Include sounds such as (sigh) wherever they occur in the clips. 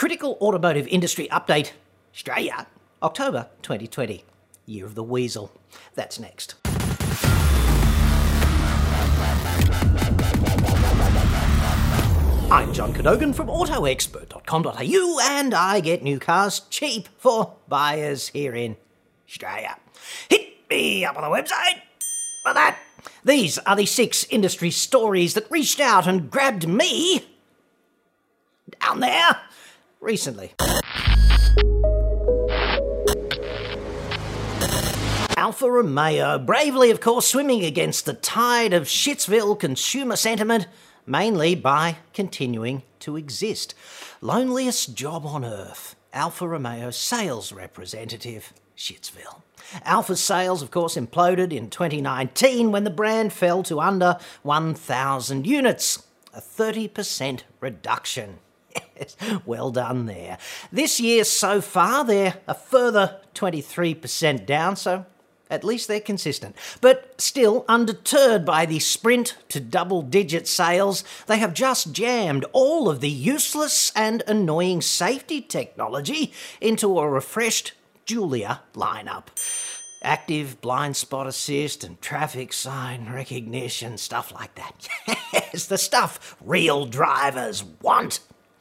Critical Automotive Industry Update, Australia, October 2020, Year of the Weasel. That's next. I'm John Cadogan from AutoExpert.com.au and I get new cars cheap for buyers here in Australia. Hit me up on the website for that. These are the six industry stories that reached out and grabbed me down there recently. Alfa Romeo, bravely, of course, swimming against the tide of Shitsville consumer sentiment, mainly by continuing to exist. Loneliest job on earth. Alfa Romeo sales representative, Shitsville. Alfa's sales, of course, imploded in 2019 when the brand fell to under 1,000 units, a 30% reduction. Yes, well done there. This year so far, they're a further 23% down, so at least they're consistent. But still, undeterred by the sprint to double digit sales, they have just jammed all of the useless and annoying safety technology into a refreshed Giulia lineup. Active blind spot assist and traffic sign recognition, stuff like that. (laughs) Yes, the stuff real drivers want.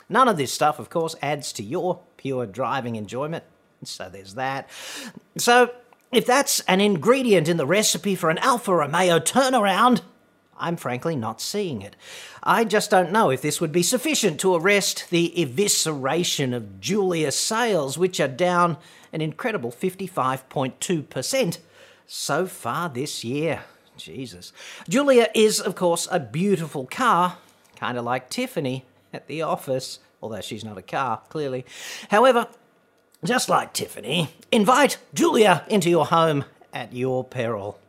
None of this stuff, of course, adds to your pure driving enjoyment. So there's that. So, if that's an ingredient in the recipe for an Alfa Romeo turnaround, I'm frankly not seeing it. I just don't know if this would be sufficient to arrest the evisceration of Giulia sales, which are down an incredible 55.2% so far this year. Jesus. Giulia is, of course, a beautiful car, kind of like Tiffany at the office, although she's not a car, clearly. However, just like Tiffany, invite Giulia into your home at your peril.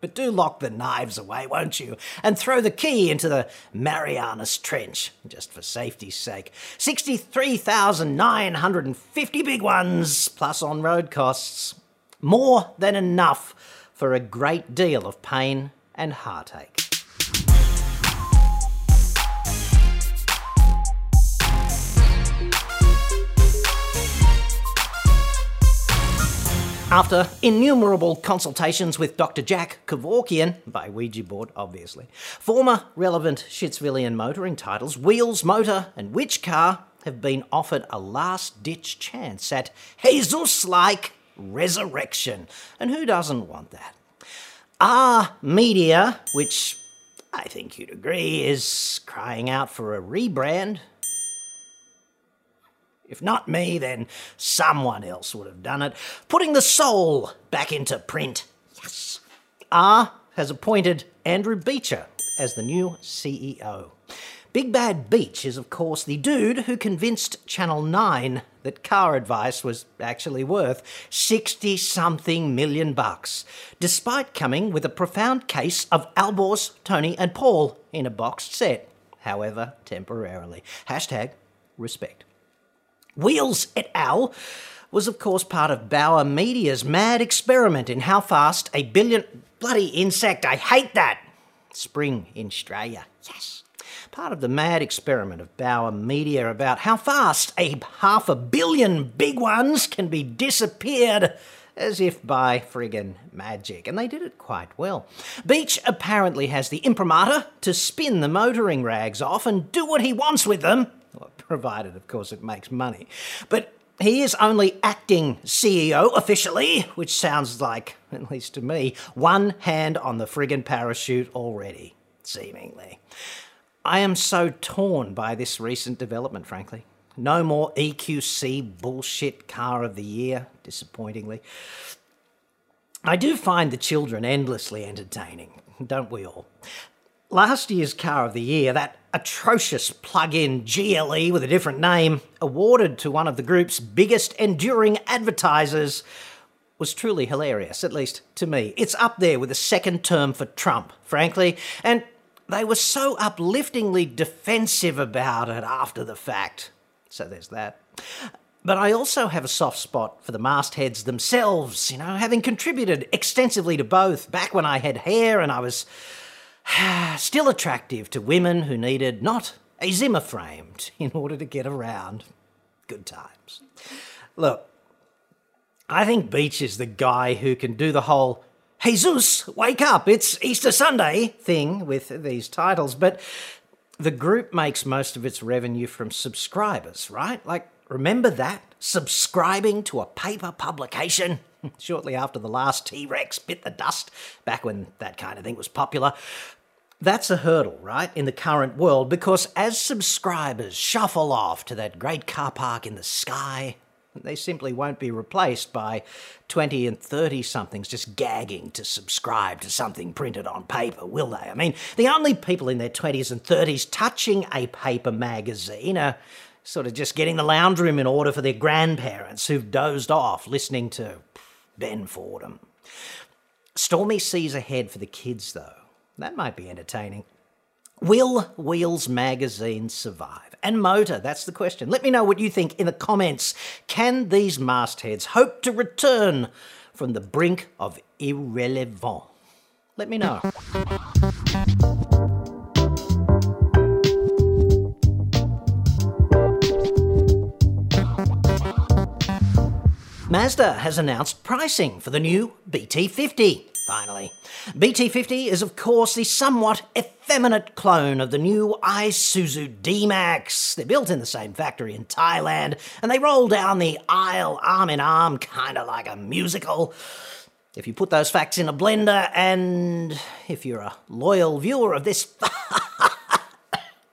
But do lock the knives away, won't you? And throw the key into the Marianas Trench, just for safety's sake. 63,950 big ones, plus on road costs. More than enough for a great deal of pain and heartache. After innumerable consultations with Dr. Jack Kevorkian, by Ouija board, obviously, former relevant Shitsvillian motoring titles, Wheels, Motor, and Which Car have been offered a last ditch chance at Jesus like resurrection. And who doesn't want that? Are Media, which I think you'd agree is crying out for a rebrand, if not me, then someone else would have done it, putting the soul back into print. Yes. Are has appointed Andrew Beecher as the new CEO. Big Bad Beach is, of course, the dude who convinced Channel 9 that car advice was actually worth 60 something million bucks, despite coming with a profound case of Alborz, Tony, and Paul in a boxed set, however, temporarily. Hashtag respect. Wheels et al. was, of course, part of Bauer Media's mad experiment in how fast a billion. Bloody insect, I hate that! Spring in Australia. Yes. Part of the mad experiment of Bauer Media about how fast a half a billion big ones can be disappeared as if by friggin' magic, and they did it quite well. Beach apparently has the imprimatur to spin the motoring rags off and do what he wants with them, provided, of course, it makes money. But he is only acting CEO officially, which sounds like, at least to me, one hand on the friggin' parachute already, seemingly. I am so torn by this recent development, frankly. No more EQC bullshit car of the year, disappointingly. I do find the children endlessly entertaining, don't we all? Last year's car of the year, that atrocious plug in GLE with a different name, awarded to one of the group's biggest enduring advertisers, was truly hilarious, at least to me. It's up there with a second term for Trump, frankly, and they were so upliftingly defensive about it after the fact. So there's that. But I also have a soft spot for the mastheads themselves, you know, having contributed extensively to both back when I had hair and I was (sighs) still attractive to women who needed not a Zimmer framed (laughs) in order to get around. Good times. Look, I think Beach is the guy who can do the whole Jesus, wake up, it's Easter Sunday thing with these titles, but the group makes most of its revenue from subscribers, right? Like, remember that? Subscribing to a paper publication? (laughs) Shortly after the last T Rex bit the dust, back when that kind of thing was popular. That's a hurdle, right, in the current world, because as subscribers shuffle off to that great car park in the sky, they simply won't be replaced by 20 and 30 somethings just gagging to subscribe to something printed on paper, will they? I mean, the only people in their 20s and 30s touching a paper magazine are sort of just getting the lounge room in order for their grandparents who've dozed off listening to Ben Fordham. Stormy seas ahead for the kids, though. That might be entertaining. Will Wheels magazine survive? And Motor, that's the question. Let me know what you think in the comments. Can these mastheads hope to return from the brink of irrelevant? Let me know. Mazda has announced pricing for the new BT50 finally. BT50 is, of course, the somewhat effeminate clone of the new Isuzu D-Max. They're built in the same factory in Thailand, and they roll down the aisle arm in arm, kind of like a musical. If you put those facts in a blender, and if you're a loyal viewer of this (laughs)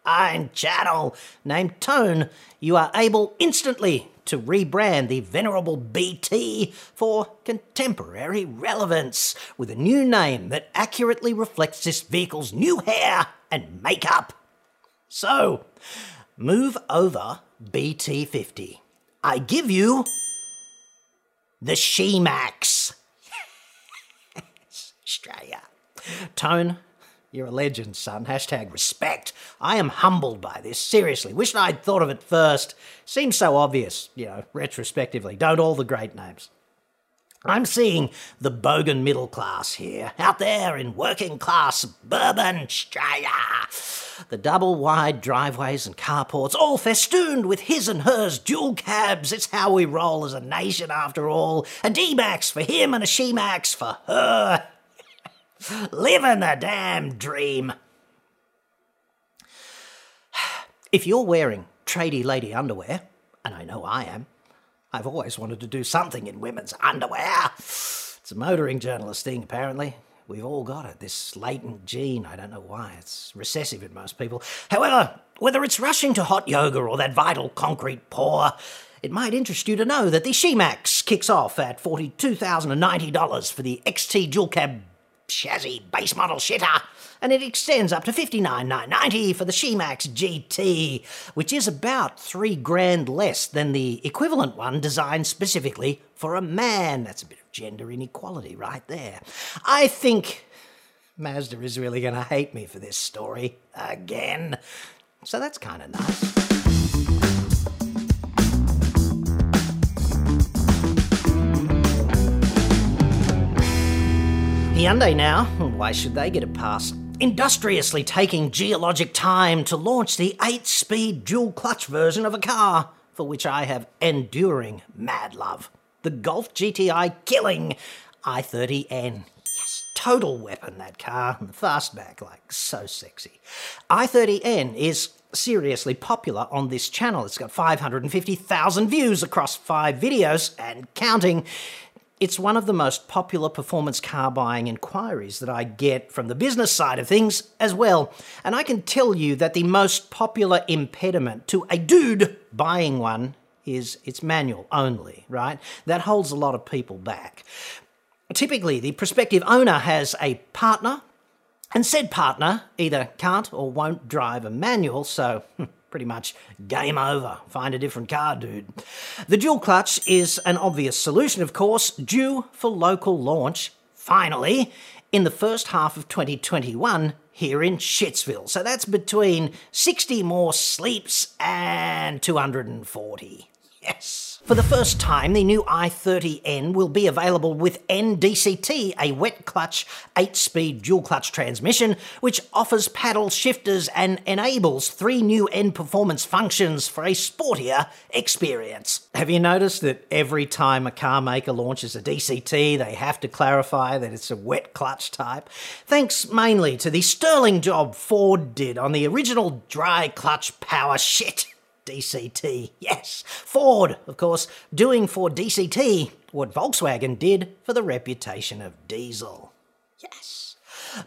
fine channel named Tone, you are able instantly to rebrand the venerable BT for contemporary relevance with a new name that accurately reflects this vehicle's new hair and makeup. So, move over BT50. I give you the She-Max. (laughs) Australia. Tone, you're a legend, son. Hashtag respect. I am humbled by this. Seriously. Wish I'd thought of it first. Seems so obvious, you know, retrospectively. Don't all the great names. I'm seeing the bogan middle class here, out there in working class suburban Australia. The double wide driveways and carports, all festooned with his and hers dual cabs. It's how we roll as a nation, after all. A D Max for him and a She Max for her. Living the damn dream. If you're wearing tradie lady underwear, and I know I am, I've always wanted to do something in women's underwear. It's a motoring journalist thing, apparently. We've all got it, this latent gene. I don't know why. It's recessive in most people. However, whether it's rushing to hot yoga or that vital concrete pour, it might interest you to know that the She-Max kicks off at $42,090 for the XT dual cab chassis base model shitter, and it extends up to $59,990 for the She-Max GT, which is about three grand less than the equivalent one designed specifically for a man. That's a bit of gender inequality right there. I think Mazda is really going to hate me for this story again. So that's kind of nice. Hyundai now, hmm, why should they get a pass? Industriously taking geologic time to launch the 8 speed dual clutch version of a car, for which I have enduring mad love. The Golf GTI killing i30N. Yes, total weapon, that car, and the fastback, like so sexy. i30N is seriously popular on this channel. It's got 550,000 views across five videos and counting. It's one of the most popular performance car buying inquiries that I get from the business side of things as well. And I can tell you that the most popular impediment to a dude buying one is it's manual only, right? That holds a lot of people back. Typically, the prospective owner has a partner, and said partner either can't or won't drive a manual, so hmm, pretty much game over. Find a different car, dude. The dual clutch is an obvious solution, of course, due for local launch, finally, in the first half of 2021 here in Shitsville. So that's between 60 more sleeps and 240. Yes. For the first time, the new i30N will be available with NDCT, a wet clutch 8 speed dual clutch transmission, which offers paddle shifters and enables three new N performance functions for a sportier experience. Have you noticed that every time a car maker launches a DCT, they have to clarify that it's a wet clutch type? Thanks mainly to the sterling job Ford did on the original dry clutch power shit. (laughs) DCT. Yes, Ford, of course, doing for DCT what Volkswagen did for the reputation of diesel. Yes.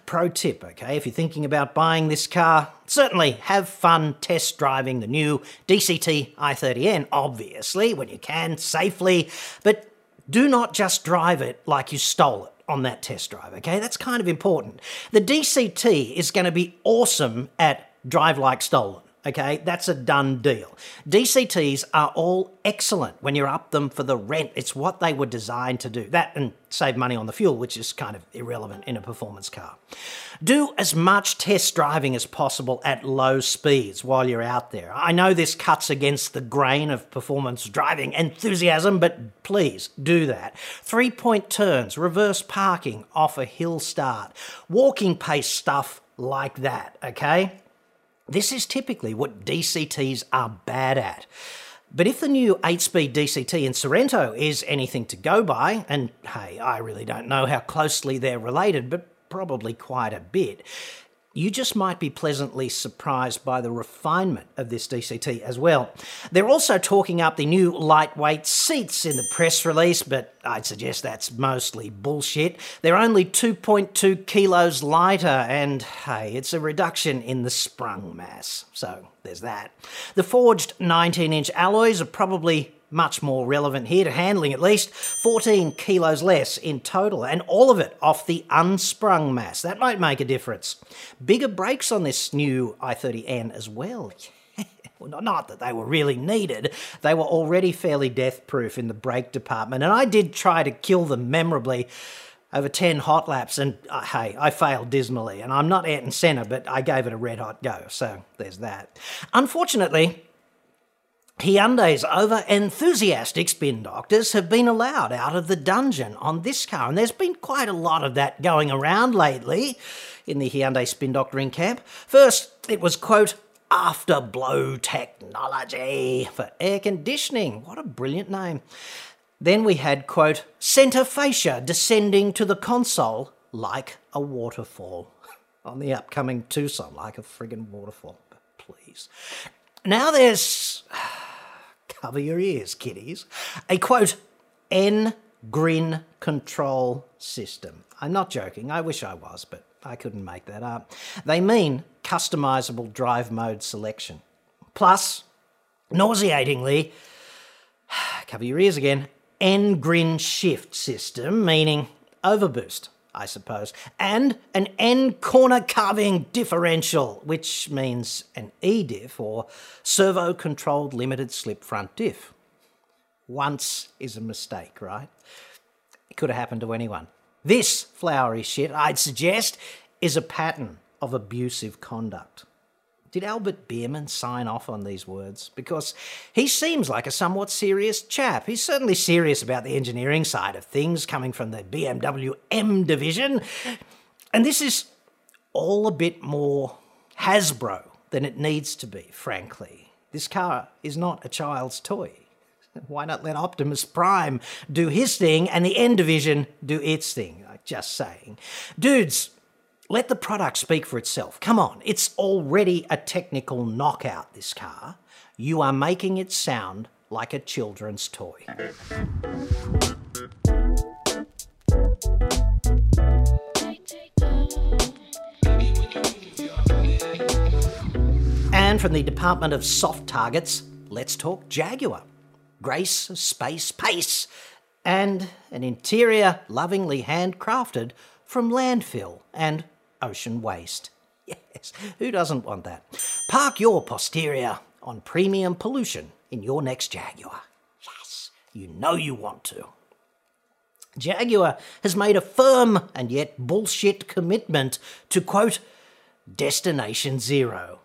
Pro tip, okay, if you're thinking about buying this car, certainly have fun test driving the new DCT i30N, obviously, when you can, safely, but do not just drive it like you stole it on that test drive, okay? That's kind of important. The DCT is going to be awesome at drive like stolen. Okay, that's a done deal. DCTs are all excellent when you're up them for the rent. It's what they were designed to do. That and save money on the fuel, which is kind of irrelevant in a performance car. Do as much test driving as possible at low speeds while you're out there. I know this cuts against the grain of performance driving enthusiasm, but please do that. Three point turns, reverse parking off a hill start, walking pace stuff like that, okay? This is typically what DCTs are bad at. But if the new 8 speed DCT in Sorento is anything to go by, and hey, I really don't know how closely they're related, but probably quite a bit, you just might be pleasantly surprised by the refinement of this DCT as well. They're also talking up the new lightweight seats in the press release, but I'd suggest that's mostly bullshit. They're only 2.2 kilos lighter, and hey, it's a reduction in the sprung mass. So there's that. The forged 19 inch alloys are probably much more relevant here to handling at least 14 kilos less in total, and all of it off the unsprung mass. That might make a difference. Bigger brakes on this new i30N as well. (laughs) well, not that they were really needed, they were already fairly death proof in the brake department, and I did try to kill them memorably over 10 hot laps, and uh, hey, I failed dismally. And I'm not Ayrton Senna, but I gave it a red hot go, so there's that. Unfortunately, Hyundai's over enthusiastic spin doctors have been allowed out of the dungeon on this car, and there's been quite a lot of that going around lately in the Hyundai spin doctoring camp. First, it was, quote, afterblow technology for air conditioning. What a brilliant name. Then we had, quote, center fascia descending to the console like a waterfall. (laughs) On the upcoming Tucson, like a friggin' waterfall. Please. Now there's cover your ears, kiddies. A quote, N grin control system. I'm not joking, I wish I was, but I couldn't make that up. They mean customizable drive mode selection. Plus, nauseatingly, (sighs) cover your ears again, N grin shift system, meaning overboost. I suppose, and an N corner carving differential, which means an E diff or servo controlled limited slip front diff. Once is a mistake, right? It could have happened to anyone. This flowery shit, I'd suggest, is a pattern of abusive conduct. Did Albert Biermann sign off on these words? Because he seems like a somewhat serious chap. He's certainly serious about the engineering side of things, coming from the BMW M division. And this is all a bit more Hasbro than it needs to be, frankly. This car is not a child's toy. Why not let Optimus Prime do his thing and the N division do its thing? Just saying. Dudes, let the product speak for itself. Come on, it's already a technical knockout, this car. You are making it sound like a children's toy. And from the Department of Soft Targets, let's talk Jaguar. Grace, space, pace, and an interior lovingly handcrafted from landfill and ocean waste. (laughs) Yes, who doesn't want that? Park your posterior on premium pollution in your next Jaguar. Yes, you know you want to. Jaguar has made a firm and yet bullshit commitment to quote, Destination Zero.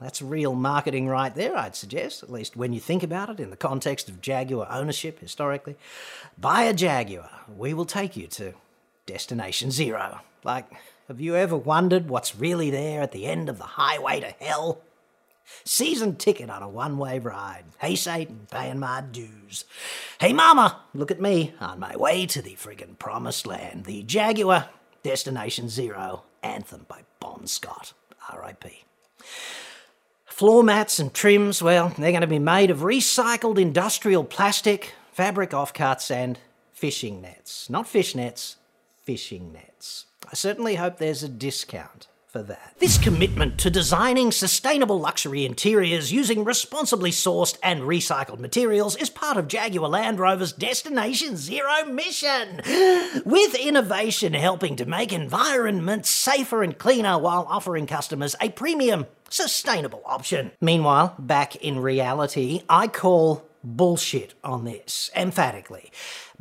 That's real marketing right there, I'd suggest, at least when you think about it in the context of Jaguar ownership historically. Buy a Jaguar, we will take you to Destination Zero. Like, have you ever wondered what's really there at the end of the highway to hell? Season ticket on a one way ride. Hey, Satan, paying my dues. Hey, Mama, look at me on my way to the friggin' promised land. The Jaguar Destination Zero anthem by Bon Scott. R.I.P. Floor mats and trims, well, they're going to be made of recycled industrial plastic, fabric offcuts, and fishing nets. Not fish nets, fishing nets. I certainly hope there's a discount for that. This commitment to designing sustainable luxury interiors using responsibly sourced and recycled materials is part of Jaguar Land Rover's Destination Zero mission, with innovation helping to make environments safer and cleaner while offering customers a premium, sustainable option. Meanwhile, back in reality, I call bullshit on this, emphatically.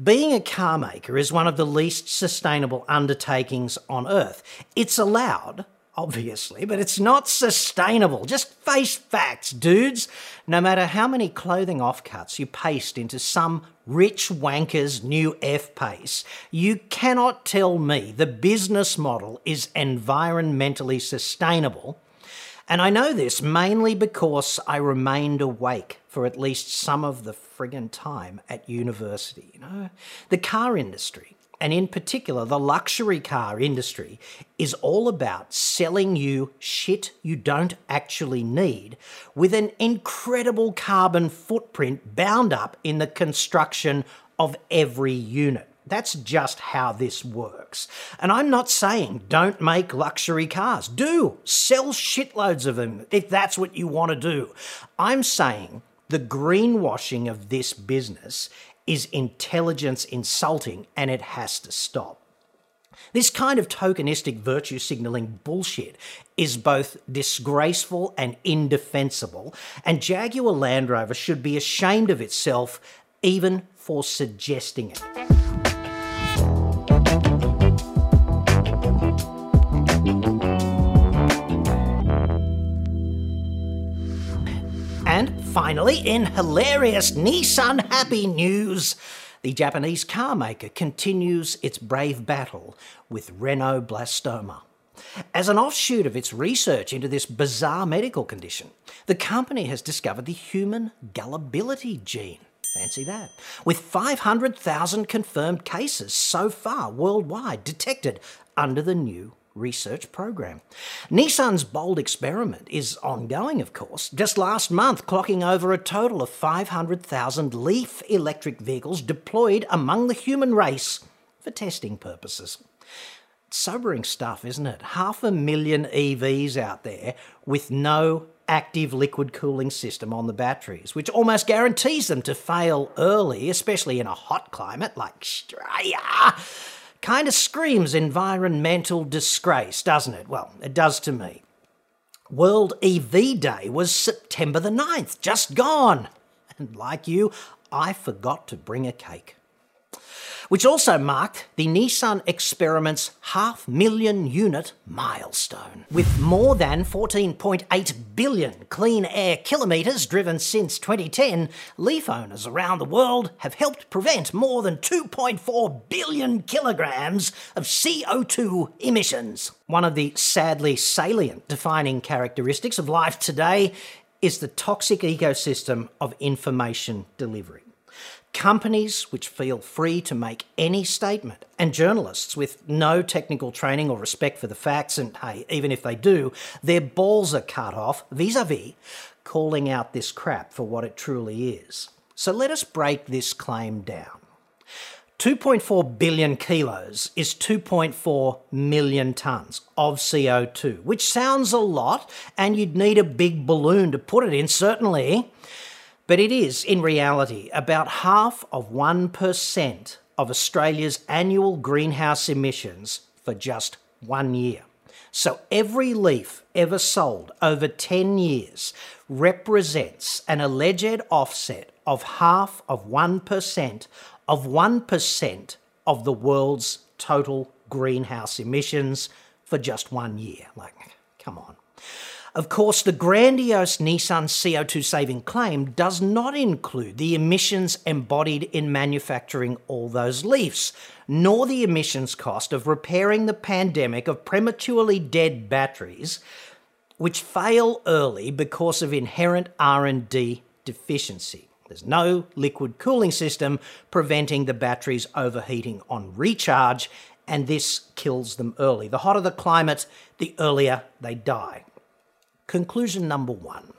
Being a car maker is one of the least sustainable undertakings on earth. It's allowed, obviously, but it's not sustainable. Just face facts, dudes. No matter how many clothing offcuts you paste into some rich wanker's new F pace, you cannot tell me the business model is environmentally sustainable. And I know this mainly because I remained awake for at least some of the friggin' time at university. You know, the car industry and in particular the luxury car industry, is all about selling you shit you don't actually need with an incredible carbon footprint bound up in the construction of every unit. That's just how this works. And I'm not saying don't make luxury cars. Do. Sell shitloads of them if that's what you want to do. I'm saying the greenwashing of this business is intelligence insulting and it has to stop. This kind of tokenistic virtue signaling bullshit is both disgraceful and indefensible, and Jaguar Land Rover should be ashamed of itself even for suggesting it. Finally, in hilarious Nissan happy news, the Japanese car maker continues its brave battle with Rhinoblastoma. As an offshoot of its research into this bizarre medical condition, the company has discovered the human gullibility gene. Fancy that. With 500,000 confirmed cases so far worldwide detected under the new research program. Nissan's bold experiment is ongoing, of course, just last month clocking over a total of 500,000 Leaf electric vehicles deployed among the human race for testing purposes. Sobering stuff, isn't it? Half a million EVs out there with no active liquid cooling system on the batteries, which almost guarantees them to fail early, especially in a hot climate like Australia. Kind of screams environmental disgrace, doesn't it? Well, it does to me. World EV Day was September the 9th, just gone. And like you, I forgot to bring a cake which also marked the Nissan Experiment's half million unit milestone. With more than 14.8 billion clean air kilometres driven since 2010, Leaf owners around the world have helped prevent more than 2.4 billion kilograms of CO2 emissions. One of the sadly salient defining characteristics of life today is the toxic ecosystem of information delivery. Companies which feel free to make any statement, and journalists with no technical training or respect for the facts, and hey, even if they do, their balls are cut off vis a vis calling out this crap for what it truly is. So let us break this claim down. 2.4 billion kilos is 2.4 million tonnes of CO2, which sounds a lot, and you'd need a big balloon to put it in, certainly. But it is, in reality, about half of 1% of Australia's annual greenhouse emissions for just one year. So every leaf ever sold over 10 years represents an alleged offset of half of 1% of 1% of the world's total greenhouse emissions for just one year. Like, come on. Of course, the grandiose Nissan CO2 saving claim does not include the emissions embodied in manufacturing all those Leafs, nor the emissions cost of repairing the pandemic of prematurely dead batteries which fail early because of inherent R&D deficiency. There's no liquid cooling system preventing the batteries overheating on recharge, and this kills them early. The hotter the climate, the earlier they die. Conclusion number one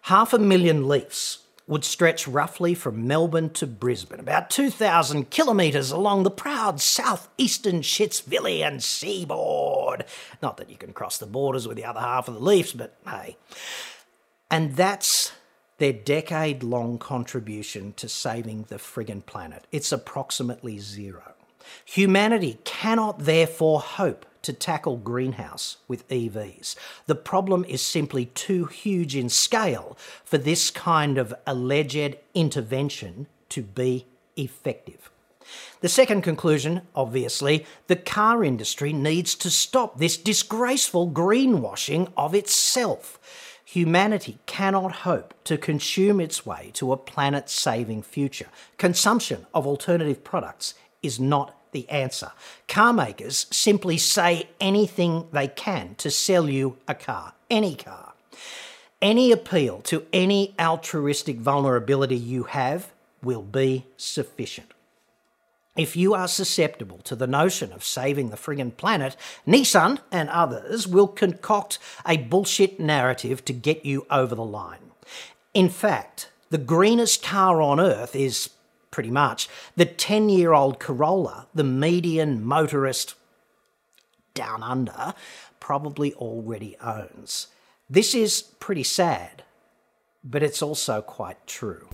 half a million Leafs would stretch roughly from Melbourne to Brisbane, about 2,000 kilometres along the proud southeastern Shitsvillian seaboard. Not that you can cross the borders with the other half of the Leafs, but hey. And that's their decade long contribution to saving the friggin' planet. It's approximately zero. Humanity cannot therefore hope to tackle greenhouse with EVs. The problem is simply too huge in scale for this kind of alleged intervention to be effective. The second conclusion, obviously, the car industry needs to stop this disgraceful greenwashing of itself. Humanity cannot hope to consume its way to a planet saving future. Consumption of alternative products is not the answer. Car makers simply say anything they can to sell you a car, any car. Any appeal to any altruistic vulnerability you have will be sufficient. If you are susceptible to the notion of saving the friggin' planet, Nissan and others will concoct a bullshit narrative to get you over the line. In fact, the greenest car on earth is pretty much the 10 year old Corolla, the median motorist down under, probably already owns. This is pretty sad, but it's also quite true.